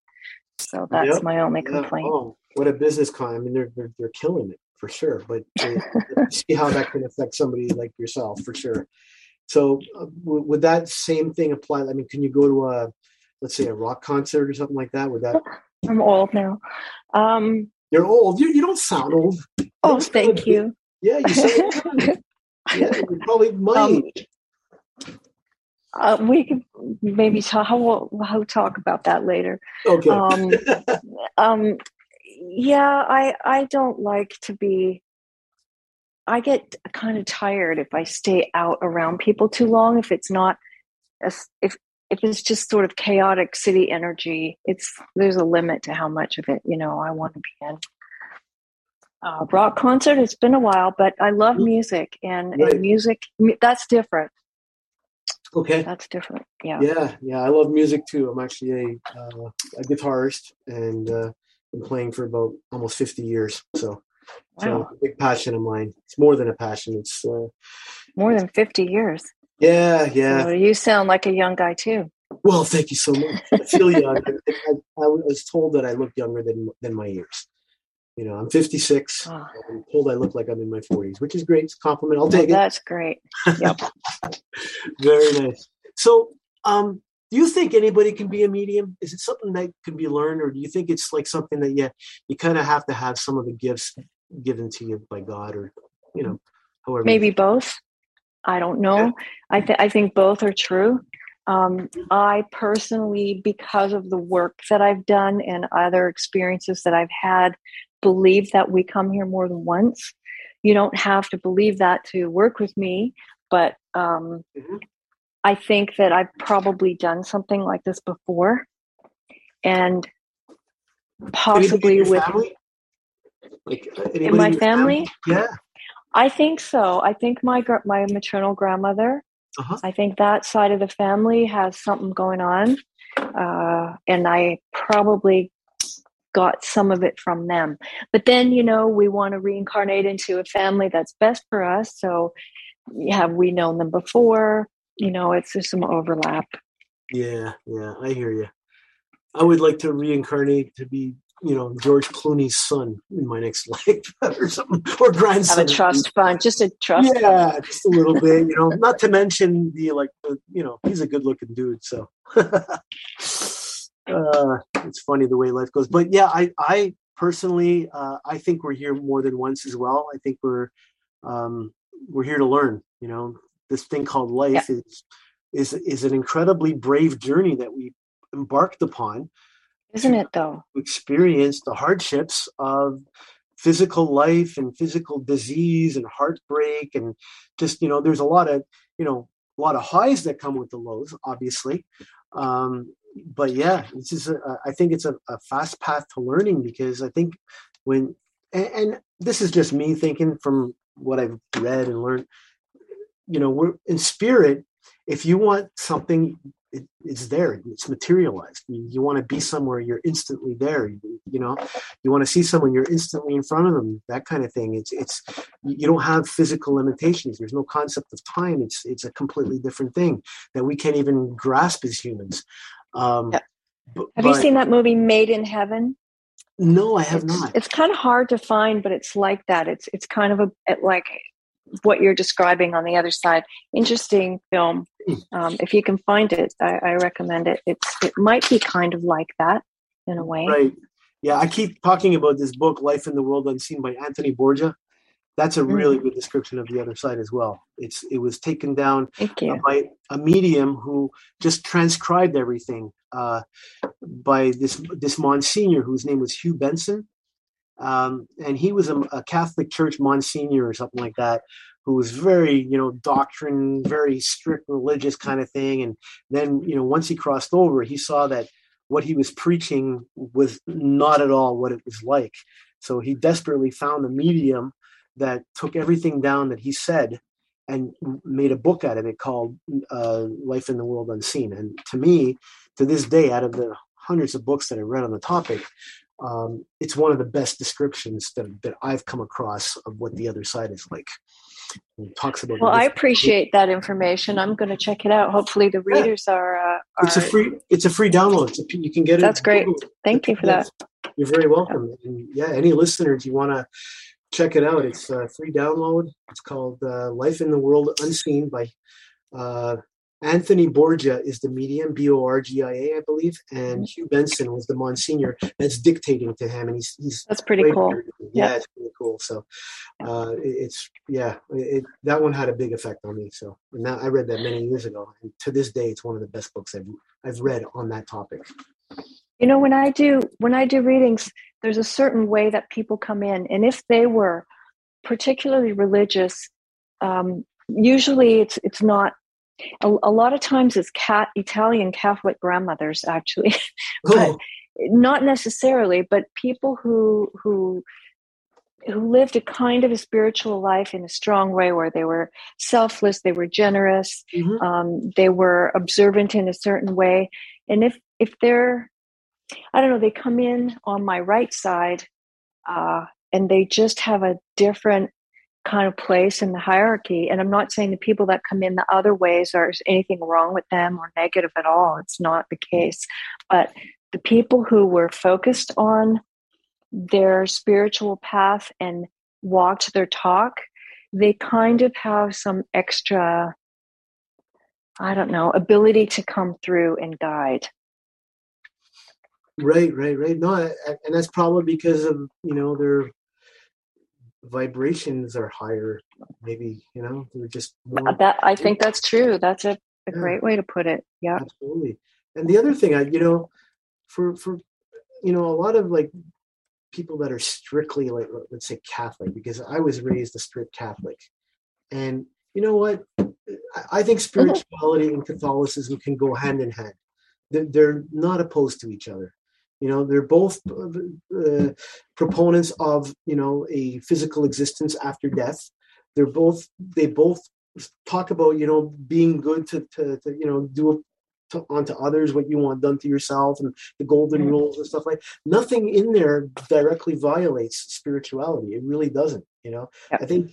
So that's Yep. my only Yeah, complaint. Oh, what a business con! I mean, they're they're, they're killing it for sure. But they, see how that can affect somebody like yourself for sure. So, uh, w- would that same thing apply? I mean, can you go to a, let's say, a rock concert or something like that? Would that? <laughs> I'm old now. Um, You're old. You, you don't sound old. oh, thank you. Yeah, you sound <laughs> yeah, you're probably Um, age. Uh, we could maybe talk. How we'll talk about that later. Okay. Um, <laughs> um, yeah, I I don't like to be. I get kind of tired if I stay out around people too long. If it's not, a if if it's just sort of chaotic city energy, it's there's a limit to how much of it you know I want to be in. Uh, rock concert. It's been a while, but I love music and. Right. and music. That's different. Okay. That's different. Yeah. Yeah, yeah, I love music too. I'm actually a, uh, a guitarist and uh, been playing for about almost 50 years. So, so Wow. it's a big passion of mine. It's more than a passion. It's uh, More than fifty years. yeah, yeah. So you sound like a young guy too. Well, thank you so much. I feel young. <laughs> I, I, I was told that I look younger than than my years. You know, I'm 56. Oh. I'm told I look like I'm in my 40s, which is great. It's a compliment. I'll take it. that's great. Yep. <laughs> Very nice. So, um, do you think anybody can be a medium? Is it something that can be learned, or do you think it's like something that yeah, you kind of have to have some of the gifts given to you by God, or you know, however? Maybe both. I don't know. I, th- I think both are true. Um, I personally, because of the work that I've done and other experiences that I've had, believe that we come here more than once. You don't have to believe that to work with me, but um, Mhm. I think that I've probably done something like this before, and possibly with family? Like uh, in my your family. Yeah. I think so. I think my gr- my maternal grandmother. Uh-huh. I think that side of the family has something going on, uh, and I probably got some of it from them. But then, you know, we want to reincarnate into a family that's best for us. So, have we known them before? You know, it's just some overlap. Yeah, yeah, I hear you. I would like to reincarnate to be, you know, George Clooney's son in my next <laughs> life or something, or grandson. Have a trust fund, just a trust. fund. Yeah, just a little bit, you know. <laughs> Not to mention the like, the, you know, he's a good-looking dude. So, <laughs> uh, it's funny the way life goes. But yeah, I, I personally, uh, I think we're here more than once as well. I think we're, um, we're here to learn. You know, this thing called life is, is, is an incredibly brave journey that we embarked upon Isn't it though? experience the hardships of physical life and physical disease and heartbreak and just you know there's a lot of you know a lot of highs that come with the lows obviously um but yeah this is a, i think it's a, a fast path to learning because i think when and, and this is just me thinking from what i've read and learned. You know we're in spirit if you want something it, it's there it's materialized. You, you want to be somewhere you're instantly there you, you know? You want to see someone you're instantly in front of them that kind of thing. It's it's you don't have physical limitations. There's no concept of time. It's it's a completely different thing that we can't even grasp as humans um Yeah. but, Have you but- seen that movie Made in Heaven? no i have it's, not It's kind of hard to find, but it's like that. It's it's kind of a like what you're describing on the other side. Interesting film. Um, if you can find it, I, I recommend it. It's it might be kind of like that in a way. Right. Yeah, I keep talking about this book, Life in the World Unseen by Anthony Borgia. That's a really good description of the other side as well. It's it was taken down by a medium who just transcribed everything uh, by this this Monsignor whose name was Hugh Benson, um, and he was a, a Catholic Church Monsignor or something like that, who was very you know doctrine, very strict religious kind of thing. And then you know once he crossed over, he saw that what he was preaching was not at all what it was like. So he desperately found a medium that took everything down that he said and made a book out of it called uh, Life in the World Unseen. And to me, to this day, out of the hundreds of books that I read on the topic, um, it's one of the best descriptions that, that I've come across of what the other side is like. It talks about. Well, I appreciate that information. I'm going to check it out. Hopefully, the Yeah. readers are. Uh, are It's a free. It's a free download. It's a, you can get it. That's great. Thank you for that. You're very welcome. And yeah, any listeners, you want to check it out. It's a free download. It's called uh, Life in the World Unseen by uh, Anthony Borgia is the medium, B O R G I A, I believe, and Hugh Benson was the Monsignor that's dictating to him, and he's he's That's pretty cool. Yeah, Yeah. it's pretty cool. So uh, it, it's yeah, it, that one had a big effect on me. So and that, I read that many years ago, and to this day, it's one of the best books I've I've read on that topic. You know, when I do when I do readings, there's a certain way that people come in, and if they were particularly religious, um, usually it's it's not. A, a lot of times it's cat Italian Catholic grandmothers actually, <laughs> but not necessarily. But people who who who lived a kind of a spiritual life in a strong way, where they were selfless, they were generous, mhm. um, they were observant in a certain way and if if they're i don't know they come in on my right side uh, and they just have a different kind of place in the hierarchy and i'm not saying the people that come in the other ways are anything wrong with them or negative at all it's not the case but the people who were focused on their spiritual path and walked their talk, they kind of have some extra, I don't know, ability to come through and guide. Right, right, right. No, and that's probably because of you know their vibrations are higher. Maybe you know they're just more. That I think that's true. That's a, a yeah. great way to put it. Yeah, absolutely. And the other thing, I you know, for for you know a lot of like people that are strictly like let's say Catholic, because I was raised a strict Catholic, and you know what, I think mm-hmm. spirituality and Catholicism can go hand in hand. They're not opposed to each other you know, they're both uh, proponents of you know a physical existence after death. They're both they both talk about you know being good to to, to you know do to, onto others what you want done to yourself and the golden mm-hmm. rules and stuff like nothing in there directly violates spirituality it really doesn't you know yeah. i think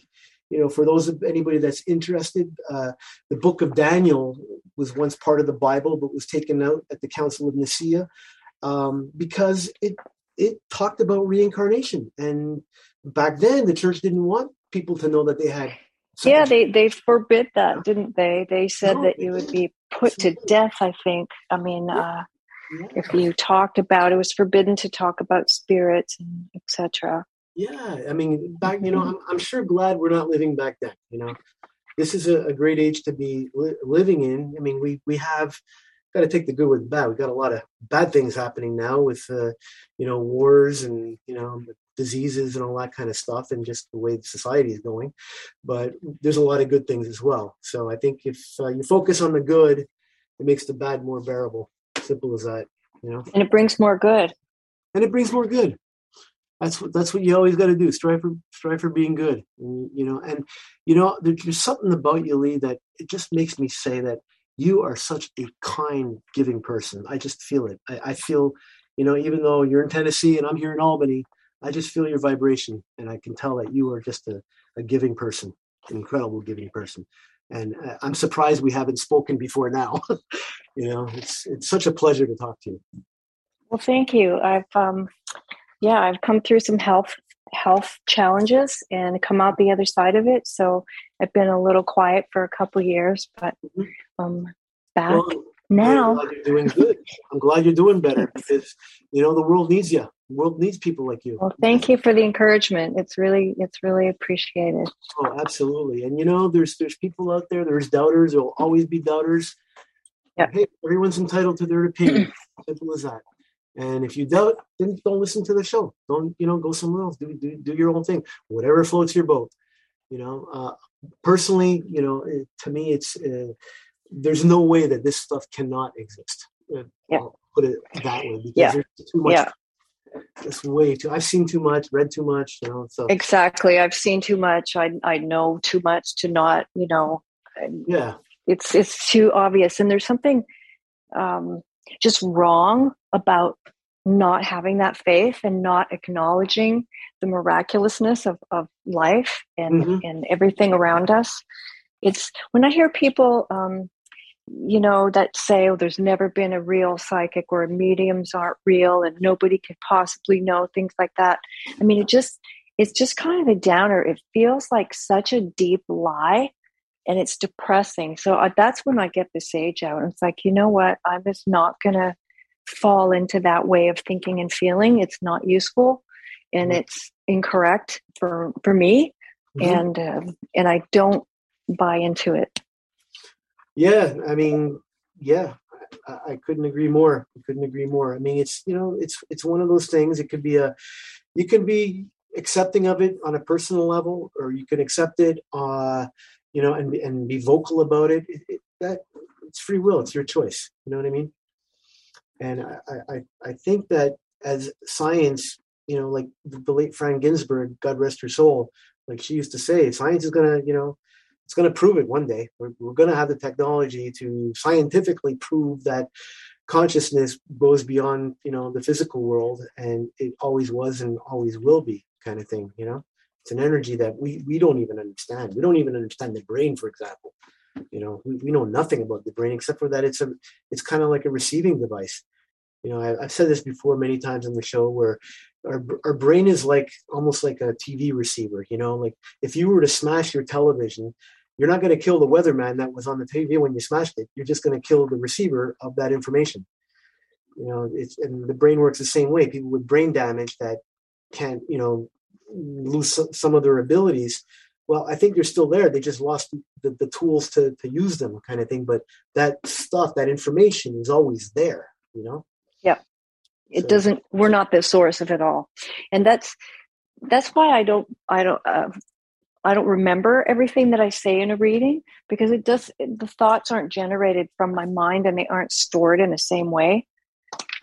you know for those of anybody that's interested uh, the book of daniel was once part of the bible but was taken out at the council of nicaea um, because it it talked about reincarnation, and back then the church didn't want people to know that they had. Yeah, they they forbid that, didn't they? They said no, that you would be put to death. I think. I mean, uh, yeah. if you talked about it was forbidden to talk about spirits and etc. Yeah, I mean, back you know, I'm, I'm sure glad we're not living back then. You know, this is a, a great age to be li- living in. I mean, we we have got to take the good with the bad. We've got a lot of bad things happening now with, uh, you know, wars and, you know, diseases and all that kind of stuff and just the way society is going. But there's a lot of good things as well. So I think if uh, you focus on the good, it makes the bad more bearable. Simple as that, you know. And it brings more good. And it brings more good. That's what that's what you always got to do. Strive for strive for being good. And, you know, and you know, there's something about you, Lee, that it just makes me say that you are such a kind, giving person. I just feel it. I, I, feel, you know, even though you're in Tennessee and I'm here in Albany, I just feel your vibration, and I can tell that you are just a, a giving person, an incredible giving person. And I'm surprised we haven't spoken before now. <laughs> you know, it's it's such a pleasure to talk to you. Well, thank you. I've um, yeah, I've come through some health health challenges and come out the other side of it. So I've been a little quiet for a couple years, but mm-hmm. Um, back well, now. I'm you're doing good. I'm glad you're doing better because you know the world needs you. The world needs people like you. Well, thank you for the encouragement. It's really it's really appreciated. Oh, absolutely. And you know, there's there's people out there. There's doubters. There'll always be doubters. Yeah. Hey, everyone's entitled to their opinion. <clears throat> Simple as that. And if you doubt, then don't listen to the show. Don't you know? Go somewhere else. Do do, do your own thing. Whatever floats your boat. You know. Uh, personally, you know, it, to me, it's uh, there's no way that this stuff cannot exist. Uh, yeah. I'll put it that way because yeah. there's too much. Yeah. It's way too. I've seen too much, read too much. You know. So exactly, I've seen too much. I I know too much to not. You know. Yeah. It's it's too obvious, and there's something um, just wrong about not having that faith and not acknowledging the miraculousness of, of life and, mm-hmm. and everything around us. It's when I hear people, um, you know, that say, oh, there's never been a real psychic or mediums aren't real and nobody could possibly know things like that. I mean, it just, it's just kind of a downer. It feels like such a deep lie and it's depressing. So uh, that's when I get the sage out. And it's like, you know what? I'm just not going to fall into that way of thinking and feeling. It's not useful and mm-hmm. it's incorrect for for me mm-hmm. and uh, and I don't buy into it. Yeah, I mean, yeah, I, I couldn't agree more. I couldn't agree more. I mean, it's you know, it's it's one of those things. It could be a, you can be accepting of it on a personal level, or you can accept it, uh, you know, and and be vocal about it. it, it that it's free will. It's your choice. You know what I mean? And I, I, I think that as science, you know, like the late Phran Ginsberg, God rest her soul, like she used to say, science is to, you know, it's going to prove it one day. We're, we're going to have the technology to scientifically prove that consciousness goes beyond, you know, the physical world, and it always was and always will be, kind of thing. You know, it's an energy that we we don't even understand. We don't even understand the brain, for example. You know, we, we know nothing about the brain except for that it's a it's kind of like a receiving device. You know, I, I've said this before many times on the show where our, our brain is like almost like a TV receiver. You know, like if you were to smash your television, you're not going to kill the weatherman that was on the TV when you smashed it. You're just going to kill the receiver of that information. You know, it's and the brain works the same way. People with brain damage that can't, you know, lose some of their abilities. Well, I think they're still there. They just lost the, the tools to, to use them, kind of thing. But that stuff, that information is always there, you know? Yeah. It so. doesn't, we're not the source of it all. And that's, that's why I don't, I don't, uh, I don't remember everything that I say in a reading because it does, the thoughts aren't generated from my mind and they aren't stored in the same way.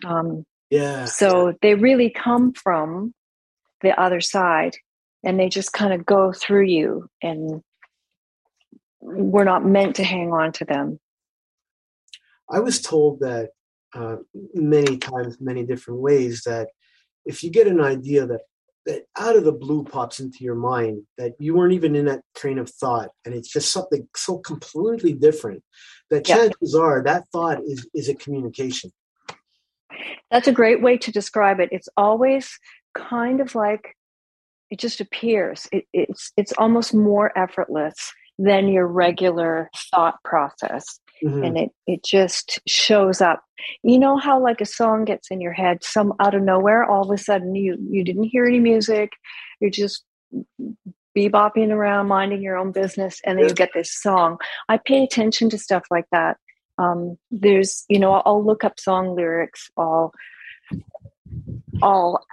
Um, yeah. So they really come from the other side and they just kind of go through you and we're not meant to hang on to them i was told that uh, many times many different ways that if you get an idea that that out of the blue pops into your mind that you weren't even in that train of thought and it's just something so completely different that yeah. chances are that thought is is a communication that's a great way to describe it it's always kind of like it just appears. It, it's it's almost more effortless than your regular thought process. Mm-hmm. And it, it just shows up. You know how like a song gets in your head, some out of nowhere, all of a sudden you you didn't hear any music, you're just bebopping around, minding your own business, and then you get this song. I pay attention to stuff like that. Um, there's, you know, I'll look up song lyrics. I'll, I'll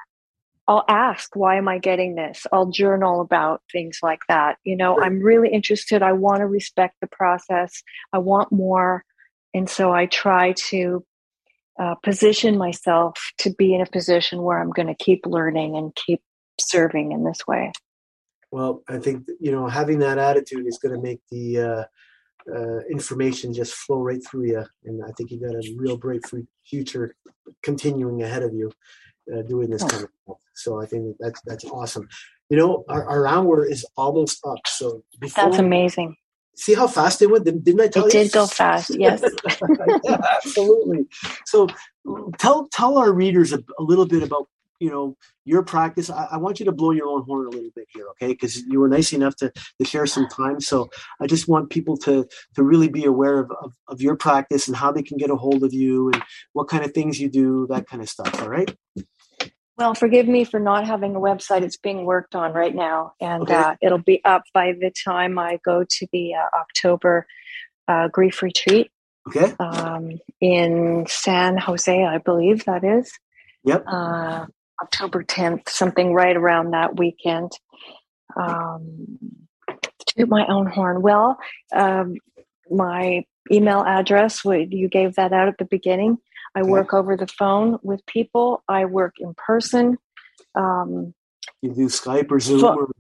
I'll ask, why am I getting this? I'll journal about things like that. You know, I'm really interested. I want to respect the process. I want more. And so I try to uh, position myself to be in a position where I'm going to keep learning and keep serving in this way. Well, I think, you know, having that attitude is going to make the, uh, uh, information just flow right through you. And I think you've got a real bright future continuing ahead of you uh, doing this oh. kind of stuff. So I think that's that's awesome. You know, our, our hour is almost up. So before, that's amazing. See how fast it went? Didn't, didn't I tell it you? It did go fast. <laughs> Yes, yeah, absolutely. So tell tell our readers a, a little bit about you know your practice I, I, want you to blow your own horn a little bit here okay because you were nice enough to, to share some time so i just want people to to really be aware of, of, of your practice and how they can get a hold of you and what kind of things you do that kind of stuff all right well, forgive me for not having a website. It's being worked on right now, and okay. uh, it'll be up by the time I go to the uh, October uh, grief retreat. Okay. Um, in San Jose, I believe that is. Yep. Uh, October 10th, something right around that weekend. Um, to my own horn. Well, um, my email address, you gave that out at the beginning. I work over the phone with people. I work in person. Um, you do Skype or Zoom? or-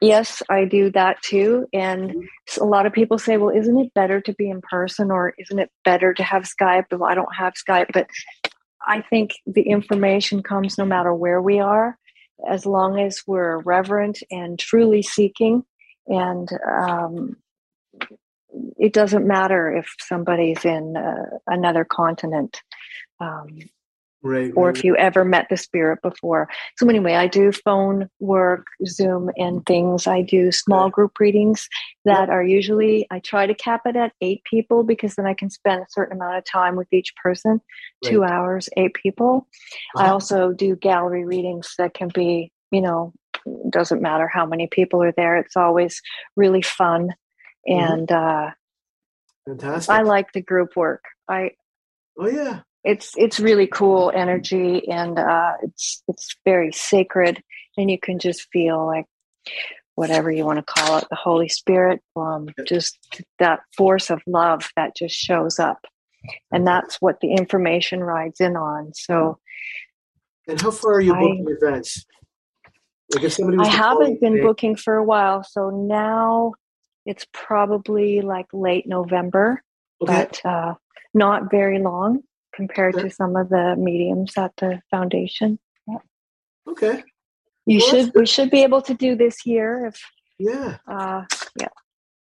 yes, I do that too. And mm-hmm. a lot of people say, well, isn't it better to be in person or isn't it better to have Skype? Well, I don't have Skype, but I think the information comes no matter where we are, as long as we're reverent and truly seeking. And um, it doesn't matter if somebody's in uh, another continent um, right, or right. if you ever met the spirit before. So anyway, I do phone work, Zoom, and things. I do small group readings that are usually. I try to cap it at eight people because then I can spend a certain amount of time with each person. Right. Two hours, eight people. I also do gallery readings that can be, you know, doesn't matter how many people are there. It's always really fun. Mm-hmm. And uh, Fantastic. I like the group work. I oh yeah, it's it's really cool energy and uh, it's it's very sacred and you can just feel like whatever you want to call it the holy spirit um, just that force of love that just shows up. And that's what the information rides in on. So and how far are you booking I, events? Like if somebody i haven't been booking for a while so now it's probably like late november okay. but uh, not very long compared to some of the mediums at the foundation. Yeah. Okay. You well, should we should be able to do this here if yeah. Uh, yeah.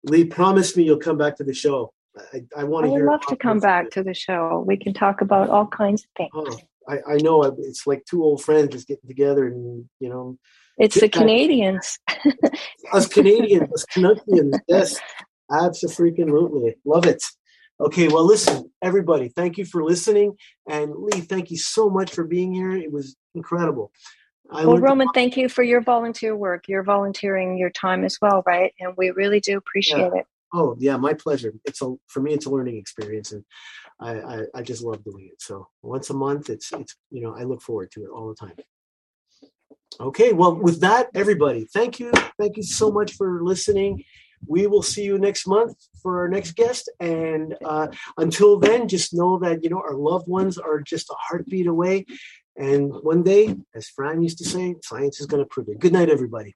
Lee, promise me you'll come back to the show. I, I want to hear I would love to come back to the show. We can talk about all kinds of things. Oh, I, I know it's like two old friends just getting together and you know. It's the Canadians. us Canadians, us <laughs> Canuckians, yes, absolutely, love it. Okay, well, listen, everybody, thank you for listening, and Lee, thank you so much for being here. It was incredible. I well, Roman, thank you for your volunteer work. You're volunteering your time as well, right? And we really do appreciate yeah. it. Oh yeah, my pleasure. It's a for me, it's a learning experience, and I, I, I just love doing it. So once a month, it's it's you know I look forward to it all the time. Okay, well with that, everybody, thank you, thank you so much for listening. We will see you next month for our next guest, and uh, until then, just know that you know our loved ones are just a heartbeat away. And one day, as Phran used to say, science is going to prove it. Good night, everybody.